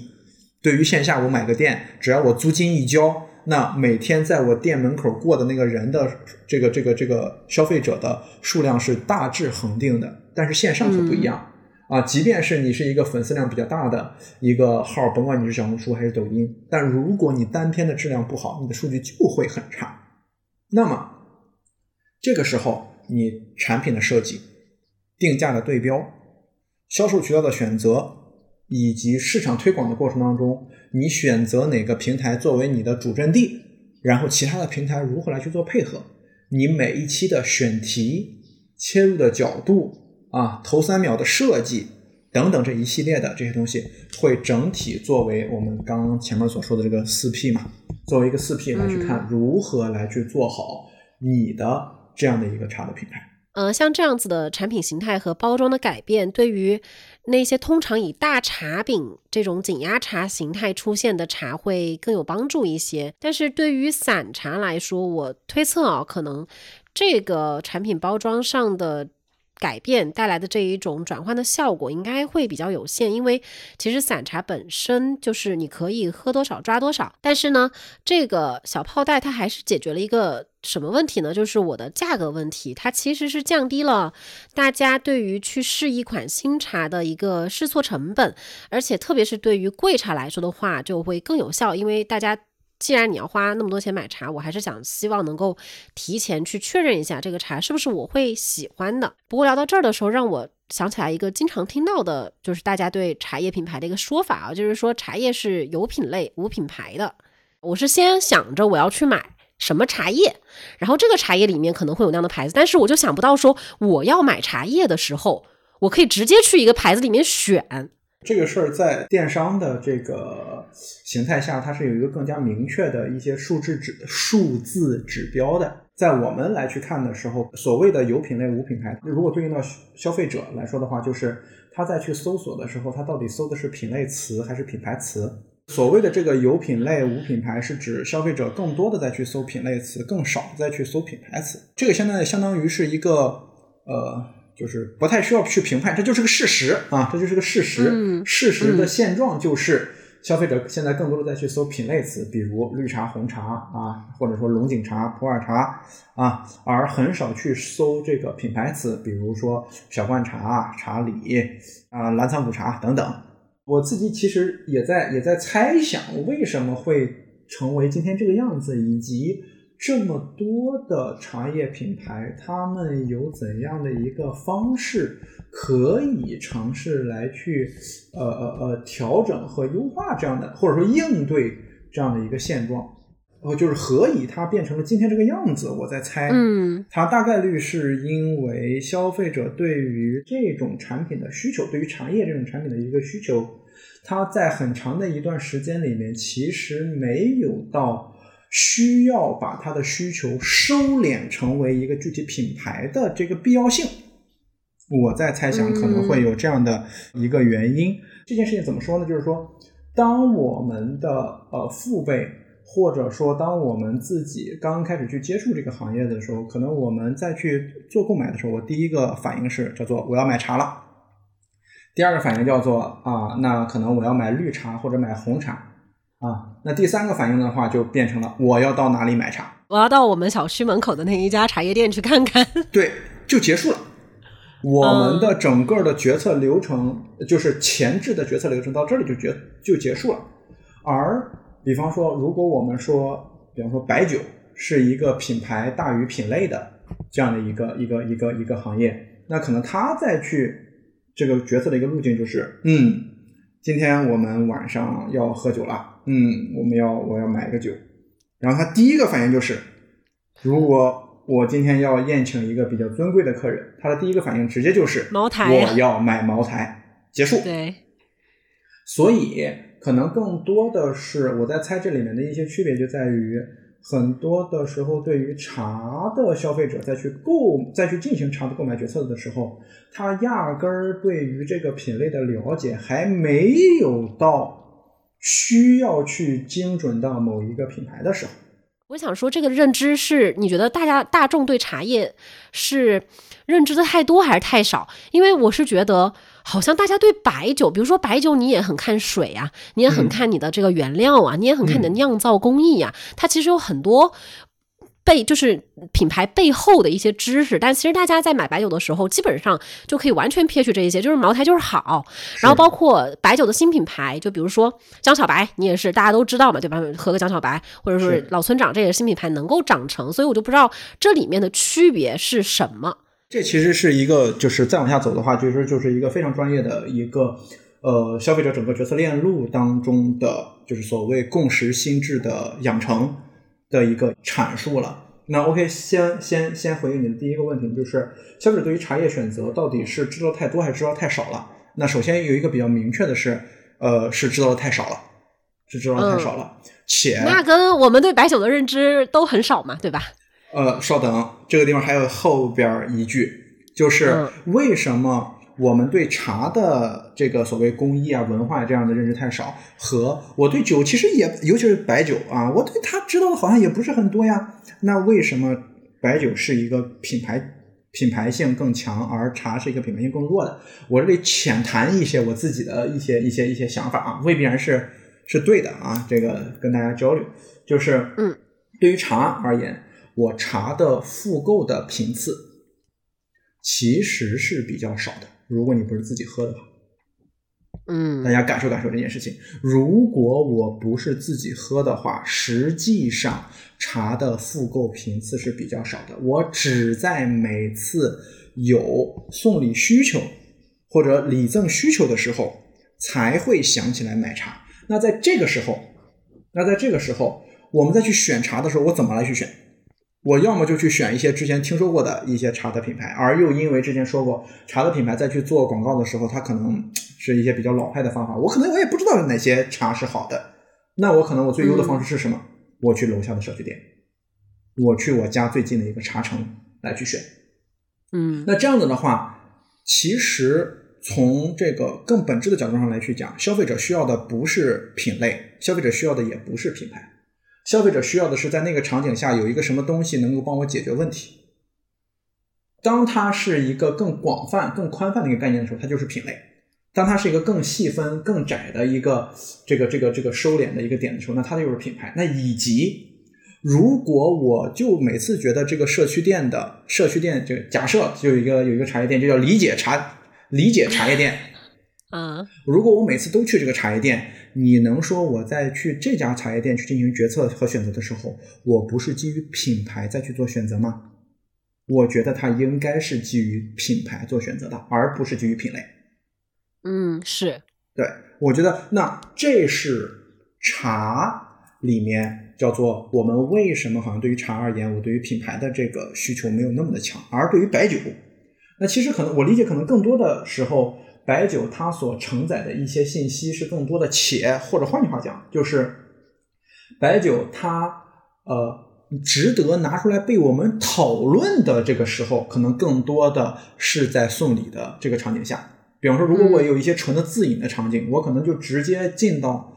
对于线下我买个店，只要我租金一交，那每天在我店门口过的那个人的这个这个这个消费者的数量是大致恒定的。但是线上就不一样。啊，即便是你是一个粉丝量比较大的一个号，甭管你是小红书还是抖音，但如果你单篇的质量不好，你的数据就会很差。那么这个时候，你产品的设计、定价的对标、销售渠道的选择，以及市场推广的过程当中，你选择哪个平台作为你的主阵地，然后其他的平台如何来去做配合，你每一期的选题、切入的角度。啊，头三秒的设计等等这一系列的这些东西，会整体作为我们刚刚前面所说的这个四 P 嘛，作为一个四 P 来去看如何来去做好你的这样的一个茶的品牌。呃，像这样子的产品形态和包装的改变，对于那些通常以大茶饼这种紧压茶形态出现的茶会更有帮助一些。但是对于散茶来说，我推测啊，可能这个产品包装上的。改变带来的这一种转换的效果应该会比较有限，因为其实散茶本身就是你可以喝多少抓多少，但是呢，这个小泡袋它还是解决了一个什么问题呢？就是我的价格问题，它其实是降低了大家对于去试一款新茶的一个试错成本，而且特别是对于贵茶来说的话，就会更有效，因为大家。既然你要花那么多钱买茶，我还是想希望能够提前去确认一下这个茶是不是我会喜欢的。不过聊到这儿的时候，让我想起来一个经常听到的，就是大家对茶叶品牌的一个说法啊，就是说茶叶是有品类无品牌的。我是先想着我要去买什么茶叶，然后这个茶叶里面可能会有那样的牌子，但是我就想不到说我要买茶叶的时候，我可以直接去一个牌子里面选。这个事儿在电商的这个形态下，它是有一个更加明确的一些数字指数字指标的。在我们来去看的时候，所谓的有品类无品牌，如果对应到消费者来说的话，就是他在去搜索的时候，他到底搜的是品类词还是品牌词？所谓的这个有品类无品牌，是指消费者更多的在去搜品类词，更少再去搜品牌词。这个现在相当于是一个呃。就是不太需要去评判，这就是个事实啊，这就是个事实。事实的现状就是，消费者现在更多的在去搜品类词，比如绿茶、红茶啊，或者说龙井茶、普洱茶啊，而很少去搜这个品牌词，比如说小罐茶、茶里啊、蓝藏普茶等等。我自己其实也在也在猜想，为什么会成为今天这个样子，以及这么多的茶叶品牌，他们有怎样的一个方式？可以尝试来去呃呃呃调整和优化这样的，或者说应对这样的一个现状，然后就是何以它变成了今天这个样子？我在猜，嗯，它大概率是因为消费者对于这种产品的需求，对于茶叶这种产品的一个需求，它在很长的一段时间里面其实没有到需要把它的需求收敛成为一个具体品牌的这个必要性。我在猜想可能会有这样的一个原因。这件事情怎么说呢？就是说，当我们的呃父辈，或者说当我们自己刚开始去接触这个行业的时候，可能我们在去做购买的时候，我第一个反应是叫做我要买茶了。第二个反应叫做啊，那可能我要买绿茶或者买红茶啊。那第三个反应的话，就变成了我要到哪里买茶？我要到我们小区门口的那一家茶叶店去看看。对，就结束了。我们的整个的决策流程，就是前置的决策流程到这里就结就结束了。而比方说，如果我们说，比方说白酒是一个品牌大于品类的这样的一个一个一个一个行业，那可能他再去这个决策的一个路径就是，嗯，今天我们晚上要喝酒了，嗯，我们要我要买个酒，然后他第一个反应就是，如果。我今天要宴请一个比较尊贵的客人，他的第一个反应直接就是茅台，我要买茅台，结束。对，所以可能更多的是我在猜这里面的一些区别，就在于很多的时候，对于茶的消费者再去购再去进行茶的购买决策的时候，他压根儿对于这个品类的了解还没有到需要去精准到某一个品牌的时候。我想说，这个认知是你觉得大家大众对茶叶是认知的太多还是太少？因为我是觉得，好像大家对白酒，比如说白酒，你也很看水啊，你也很看你的这个原料啊，你也很看你的酿造工艺呀，它其实有很多。背就是品牌背后的一些知识，但其实大家在买白酒的时候，基本上就可以完全撇去这一些，就是茅台就是好。然后包括白酒的新品牌，就比如说江小白，你也是大家都知道嘛，对吧？喝个江小白，或者说老村长，这些新品牌能够长成，所以我就不知道这里面的区别是什么。这其实是一个，就是再往下走的话，就是就是一个非常专业的一个呃消费者整个决策链路当中的，就是所谓共识心智的养成。的一个阐述了。那 OK，先先先回应你的第一个问题，就是消费者对于茶叶选择到底是知道太多还是知道太少了？那首先有一个比较明确的是，呃，是知道的太少了，是知道的太少了。且那跟我们对白酒的认知都很少嘛，对吧？呃，稍等，这个地方还有后边一句，就是为什么？我们对茶的这个所谓工艺啊、文化这样的认知太少，和我对酒其实也，尤其是白酒啊，我对它知道的好像也不是很多呀。那为什么白酒是一个品牌品牌性更强，而茶是一个品牌性更弱的？我这里浅谈一些我自己的一些一些一些想法啊，未必然是是对的啊。这个跟大家交流，就是嗯，对于茶而言，我茶的复购的频次其实是比较少的。如果你不是自己喝的话，嗯，大家感受感受这件事情。如果我不是自己喝的话，实际上茶的复购频次是比较少的。我只在每次有送礼需求或者礼赠需求的时候，才会想起来买茶。那在这个时候，那在这个时候，我们再去选茶的时候，我怎么来去选？我要么就去选一些之前听说过的一些茶的品牌，而又因为之前说过茶的品牌再去做广告的时候，它可能是一些比较老派的方法，我可能我也不知道哪些茶是好的。那我可能我最优的方式是什么？我去楼下的社区店，我去我家最近的一个茶城来去选。嗯，那这样子的话，其实从这个更本质的角度上来去讲，消费者需要的不是品类，消费者需要的也不是品牌。消费者需要的是在那个场景下有一个什么东西能够帮我解决问题。当它是一个更广泛、更宽泛的一个概念的时候，它就是品类。当它是一个更细分、更窄的一个这个这个这个收敛的一个点的时候，那它就是品牌。那以及如果我就每次觉得这个社区店的社区店，就假设就有一个有一个茶叶店，就叫理解茶理解茶叶店。啊，如果我每次都去这个茶叶店，你能说我在去这家茶叶店去进行决策和选择的时候，我不是基于品牌再去做选择吗？我觉得它应该是基于品牌做选择的，而不是基于品类。嗯，是对，我觉得那这是茶里面叫做我们为什么好像对于茶而言，我对于品牌的这个需求没有那么的强，而对于白酒，那其实可能我理解可能更多的时候。白酒它所承载的一些信息是更多的，且或者换句话讲，就是白酒它呃值得拿出来被我们讨论的这个时候，可能更多的是在送礼的这个场景下。比方说，如果我有一些纯的自饮的场景，我可能就直接进到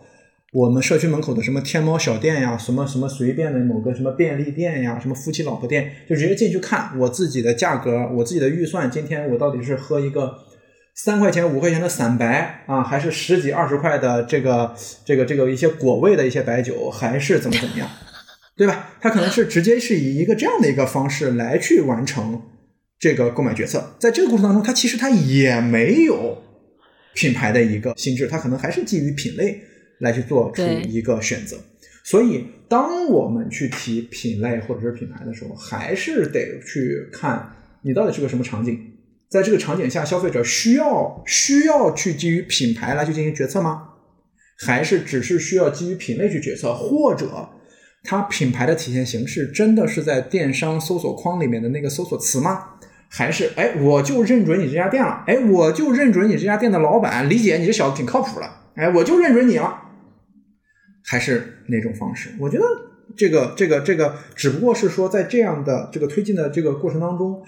我们社区门口的什么天猫小店呀，什么什么随便的某个什么便利店呀，什么夫妻老婆店，就直接进去看我自己的价格，我自己的预算，今天我到底是喝一个。三块钱、五块钱的散白啊，还是十几、二十块的这个、这个、这个一些果味的一些白酒，还是怎么怎么样，对吧？他可能是直接是以一个这样的一个方式来去完成这个购买决策。在这个过程当中，他其实他也没有品牌的一个心智，他可能还是基于品类来去做出一个选择。所以，当我们去提品类或者是品牌的时候，还是得去看你到底是个什么场景。在这个场景下，消费者需要需要去基于品牌来去进行决策吗？还是只是需要基于品类去决策？或者，它品牌的体现形式真的是在电商搜索框里面的那个搜索词吗？还是哎，我就认准你这家店了，哎，我就认准你这家店的老板，李姐你这小子挺靠谱的，哎，我就认准你了。还是哪种方式？我觉得这个这个这个，只不过是说在这样的这个推进的这个过程当中。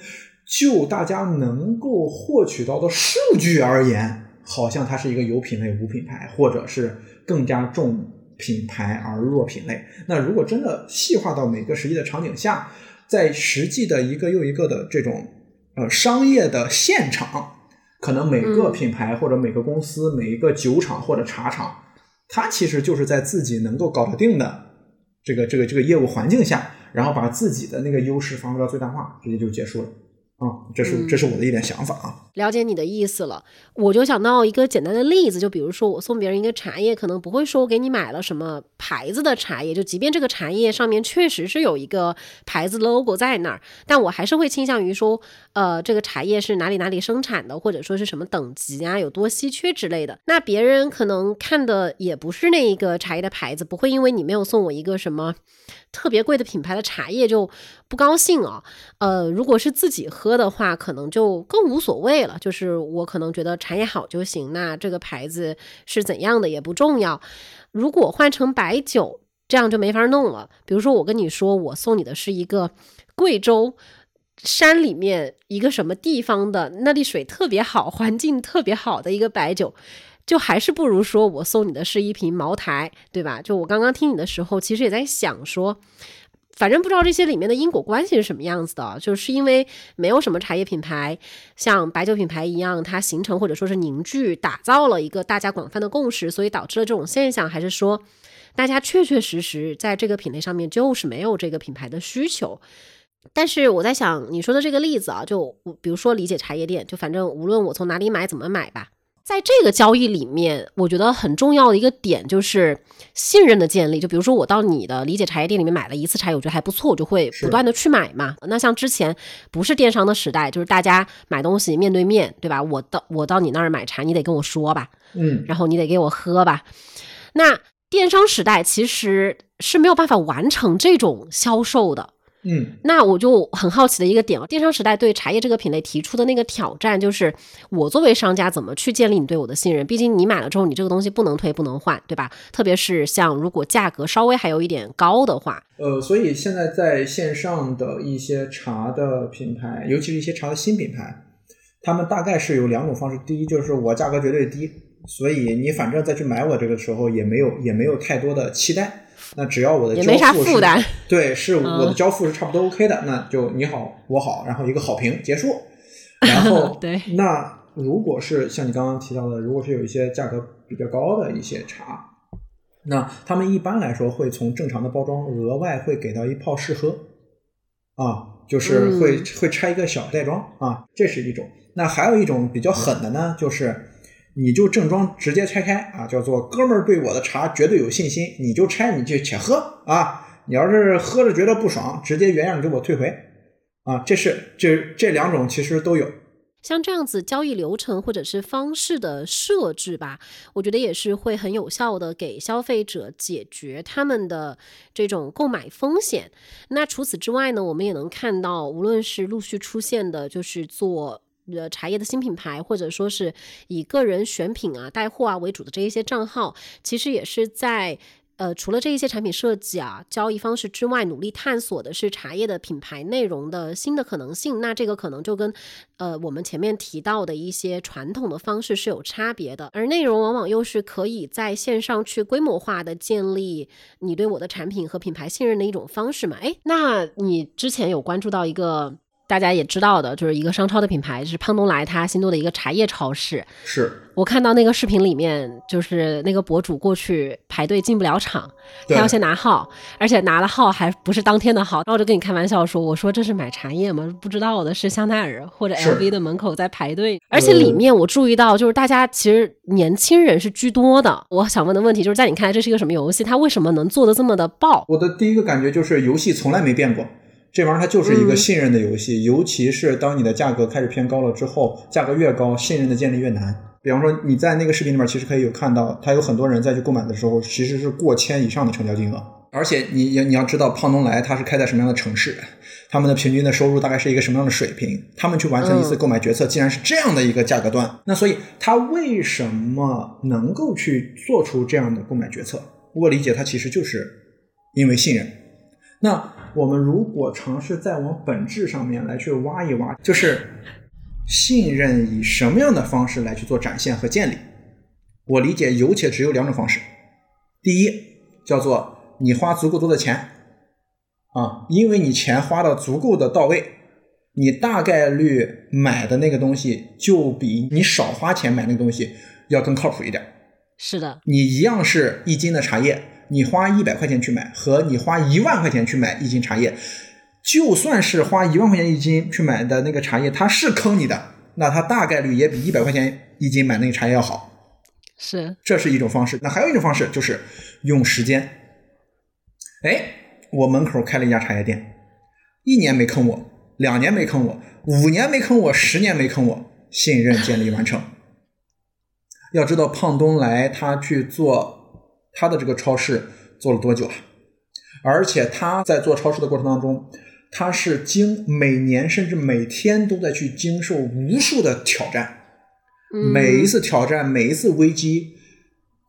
就大家能够获取到的数据而言，好像它是一个有品类无品牌，或者是更加重品牌而弱品类。那如果真的细化到每个实际的场景下，在实际的一个又一个的这种呃商业的现场，可能每个品牌或者每个公司、每一个酒厂或者茶厂，它其实就是在自己能够搞得定的这个这个这个业务环境下，然后把自己的那个优势发挥到最大化，直接就结束了。啊，这是这是我的一点想法啊。了解你的意思了，我就想到一个简单的例子，就比如说我送别人一个茶叶，可能不会说我给你买了什么牌子的茶叶，就即便这个茶叶上面确实是有一个牌子 logo 在那儿，但我还是会倾向于说，呃，这个茶叶是哪里哪里生产的，或者说是什么等级啊，有多稀缺之类的。那别人可能看的也不是那一个茶叶的牌子，不会因为你没有送我一个什么。特别贵的品牌的茶叶就不高兴啊，呃，如果是自己喝喝的话，可能就更无所谓了。就是我可能觉得茶叶好就行，那这个牌子是怎样的也不重要。如果换成白酒，这样就没法弄了。比如说我跟你说，我送你的是一个贵州山里面一个什么地方的，那里水特别好，环境特别好的一个白酒。就还是不如说我送你的是一瓶茅台，对吧？就我刚刚听你的时候，其实也在想说，反正不知道这些里面的因果关系是什么样子的，就是因为没有什么茶叶品牌像白酒品牌一样，它形成或者说是凝聚、打造了一个大家广泛的共识，所以导致了这种现象，还是说大家确确实实在这个品类上面就是没有这个品牌的需求？但是我在想你说的这个例子啊，就比如说理解茶叶店，就反正无论我从哪里买怎么买吧。在这个交易里面，我觉得很重要的一个点就是信任的建立。就比如说，我到你的理解茶叶店里面买了一次茶，我觉得还不错，我就会不断的去买嘛。那像之前不是电商的时代，就是大家买东西面对面对吧？我到我到你那儿买茶，你得跟我说吧，嗯，然后你得给我喝吧。那电商时代其实是没有办法完成这种销售的。嗯，那我就很好奇的一个点电商时代对茶叶这个品类提出的那个挑战，就是我作为商家怎么去建立你对我的信任？毕竟你买了之后，你这个东西不能退不能换，对吧？特别是像如果价格稍微还有一点高的话，呃，所以现在在线上的一些茶的品牌，尤其是一些茶的新品牌，他们大概是有两种方式：第一，就是我价格绝对低，所以你反正再去买我这个时候也没有也没有太多的期待。那只要我的交付是，对，是我的交付是差不多 OK 的，那就你好我好，然后一个好评结束。然后 对，那如果是像你刚刚提到的，如果是有一些价格比较高的一些茶，那他们一般来说会从正常的包装额外会给到一泡试喝，啊，就是会、会拆一个小袋装啊，这是一种。那还有一种比较狠的呢，就是你就正装直接拆开啊，叫做哥们儿对我的茶绝对有信心，你就拆你就且喝啊。你要是喝着觉得不爽，直接原样给我退回啊。这是这这两种其实都有。像这样子交易流程或者是方式的设置吧，我觉得也是会很有效的给消费者解决他们的这种购买风险。那除此之外呢，我们也能看到，无论是陆续出现的，就是做呃茶叶的新品牌，或者说是以个人选品啊、带货啊为主的这一些账号，其实也是在。呃，除了这一些产品设计啊、交易方式之外，努力探索的是茶叶的品牌内容的新的可能性。那这个可能就跟呃我们前面提到的一些传统的方式是有差别的，而内容往往又是可以在线上去规模化的建立你对我的产品和品牌信任的一种方式嘛。哎，那你之前有关注到一个？大家也知道的，就是一个商超的品牌，是胖东来它新做的一个茶叶超市。是我看到那个视频里面，就是那个博主过去排队进不了场，他要先拿号，而且拿了号还不是当天的号。然后我就跟你开玩笑说：“我说这是买茶叶吗？不知道的是香奈儿或者 LV 的门口在排队。”而且里面我注意到，就是大家其实年轻人是居多的。我想问的问题就是在你看来这是一个什么游戏？它为什么能做的这么的爆？我的第一个感觉就是游戏从来没变过。这玩意儿它就是一个信任的游戏，尤其是当你的价格开始偏高了之后，价格越高，信任的建立越难。比方说你在那个视频里面，其实可以有看到，他有很多人在去购买的时候，其实是过千以上的成交金额。而且你你你要知道，胖东来它是开在什么样的城市，他们的平均的收入大概是一个什么样的水平，他们去完成一次购买决策，竟然是这样的一个价格段。那所以他为什么能够去做出这样的购买决策？我理解他其实就是因为信任。那。我们如果尝试再往本质上面来去挖一挖，就是信任以什么样的方式来去做展现和建立？我理解有且只有两种方式。第一叫做你花足够多的钱啊，因为你钱花的足够的到位，你大概率买的那个东西就比你少花钱买那个东西要更靠谱一点。是的，你一样是一斤的茶叶。你花一百块钱去买，和你花一万块钱去买一斤茶叶，就算是花一万块钱一斤去买的那个茶叶，它是坑你的，那它大概率也比一百块钱一斤买那个茶叶要好。是，这是一种方式。那还有一种方式就是用时间。哎，我门口开了一家茶叶店，一年没坑我，两年没坑我，五年没坑我，十年没坑我，信任建立完成。要知道，胖东来他去做。他的这个超市做了多久了？而且他在做超市的过程当中，他是经每年甚至每天都在去经受无数的挑战。每一次挑战，每一次危机，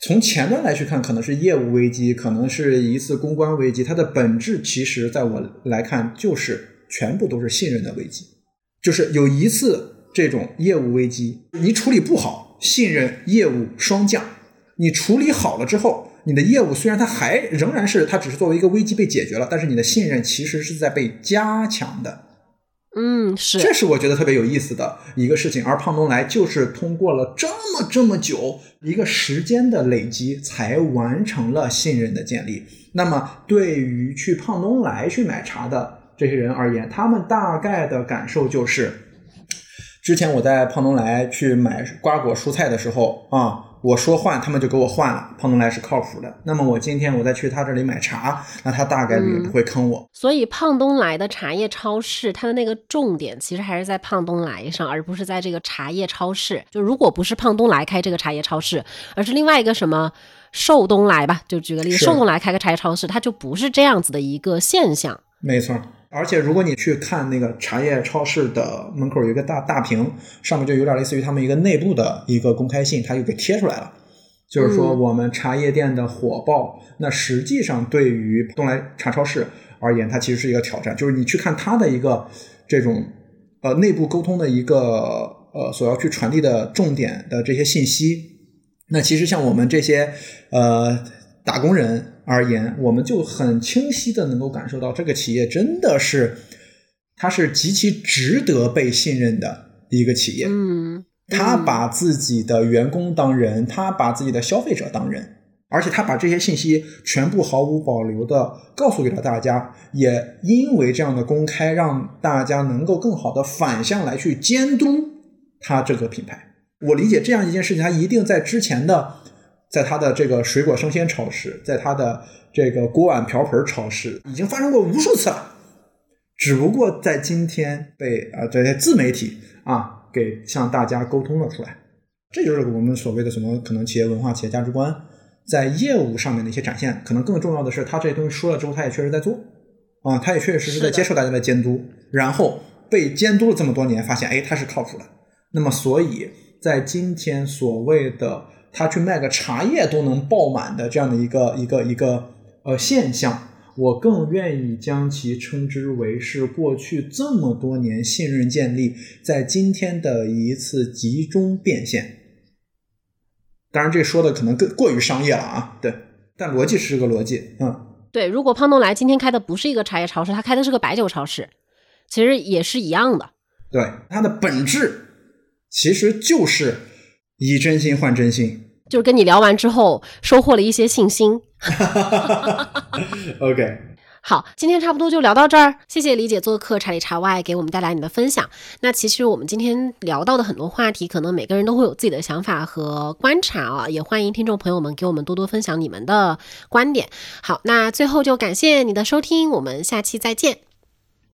从前端来去看，可能是业务危机，可能是一次公关危机。它的本质其实在我来看，就是全部都是信任的危机。就是有一次这种业务危机，你处理不好，信任业务双降；你处理好了之后。你的业务虽然它还仍然是它只是作为一个危机被解决了，但是你的信任其实是在被加强的。嗯，是，这是我觉得特别有意思的一个事情。而胖东来就是通过了这么这么久一个时间的累积，才完成了信任的建立。那么对于去胖东来去买茶的这些人而言，他们大概的感受就是，之前我在胖东来去买瓜果蔬菜的时候啊。我说换，他们就给我换了。胖东来是靠谱的。那么我今天我再去他这里买茶，那他大概率也不会坑我。所以胖东来的茶叶超市，它的那个重点其实还是在胖东来上，而不是在这个茶叶超市。就如果不是胖东来开这个茶叶超市，而是另外一个什么寿东来吧，就举个例子，寿东来开个茶叶超市，它就不是这样子的一个现象。没错。而且，如果你去看那个茶叶超市的门口有一个大大屏，上面就有点类似于他们一个内部的一个公开信，它就给贴出来了。就是说，我们茶叶店的火爆，那实际上对于东来茶超市而言，它其实是一个挑战。就是你去看它的一个这种呃内部沟通的一个呃所要去传递的重点的这些信息，那其实像我们这些呃打工人。而言，我们就很清晰的能够感受到，这个企业真的是，它是极其值得被信任的一个企业。嗯，他把自己的员工当人，他把自己的消费者当人，而且他把这些信息全部毫无保留的告诉给了大家，也因为这样的公开，让大家能够更好的反向来去监督他这个品牌。我理解这样一件事情，他一定在之前的，在他的这个水果生鲜超市，在他的这个锅碗瓢盆超市，已经发生过无数次了。只不过在今天被啊这些自媒体啊给向大家沟通了出来，这就是我们所谓的什么可能企业文化、企业价值观在业务上面的一些展现。可能更重要的是，他这些东西说了之后，他也确实在做啊，他也确确实实在接受大家的监督，然后被监督了这么多年，发现哎他是靠谱的。那么所以在今天所谓的他去卖个茶叶都能爆满的这样的一个一个一个呃现象。我更愿意将其称之为是过去这么多年信任建立在今天的一次集中变现。当然，这说的可能更过于商业了啊，对，但逻辑是个逻辑，嗯，对。如果胖东来今天开的不是一个茶叶超市，他开的是个白酒超市，其实也是一样的。对，它的本质其实就是以真心换真心。就是跟你聊完之后，收获了一些信心。OK，好，今天差不多就聊到这儿。谢谢李姐做客茶里茶外，给我们带来你的分享。那其实我们今天聊到的很多话题，可能每个人都会有自己的想法和观察啊，也欢迎听众朋友们给我们多多分享你们的观点。好，那最后就感谢你的收听，我们下期再见。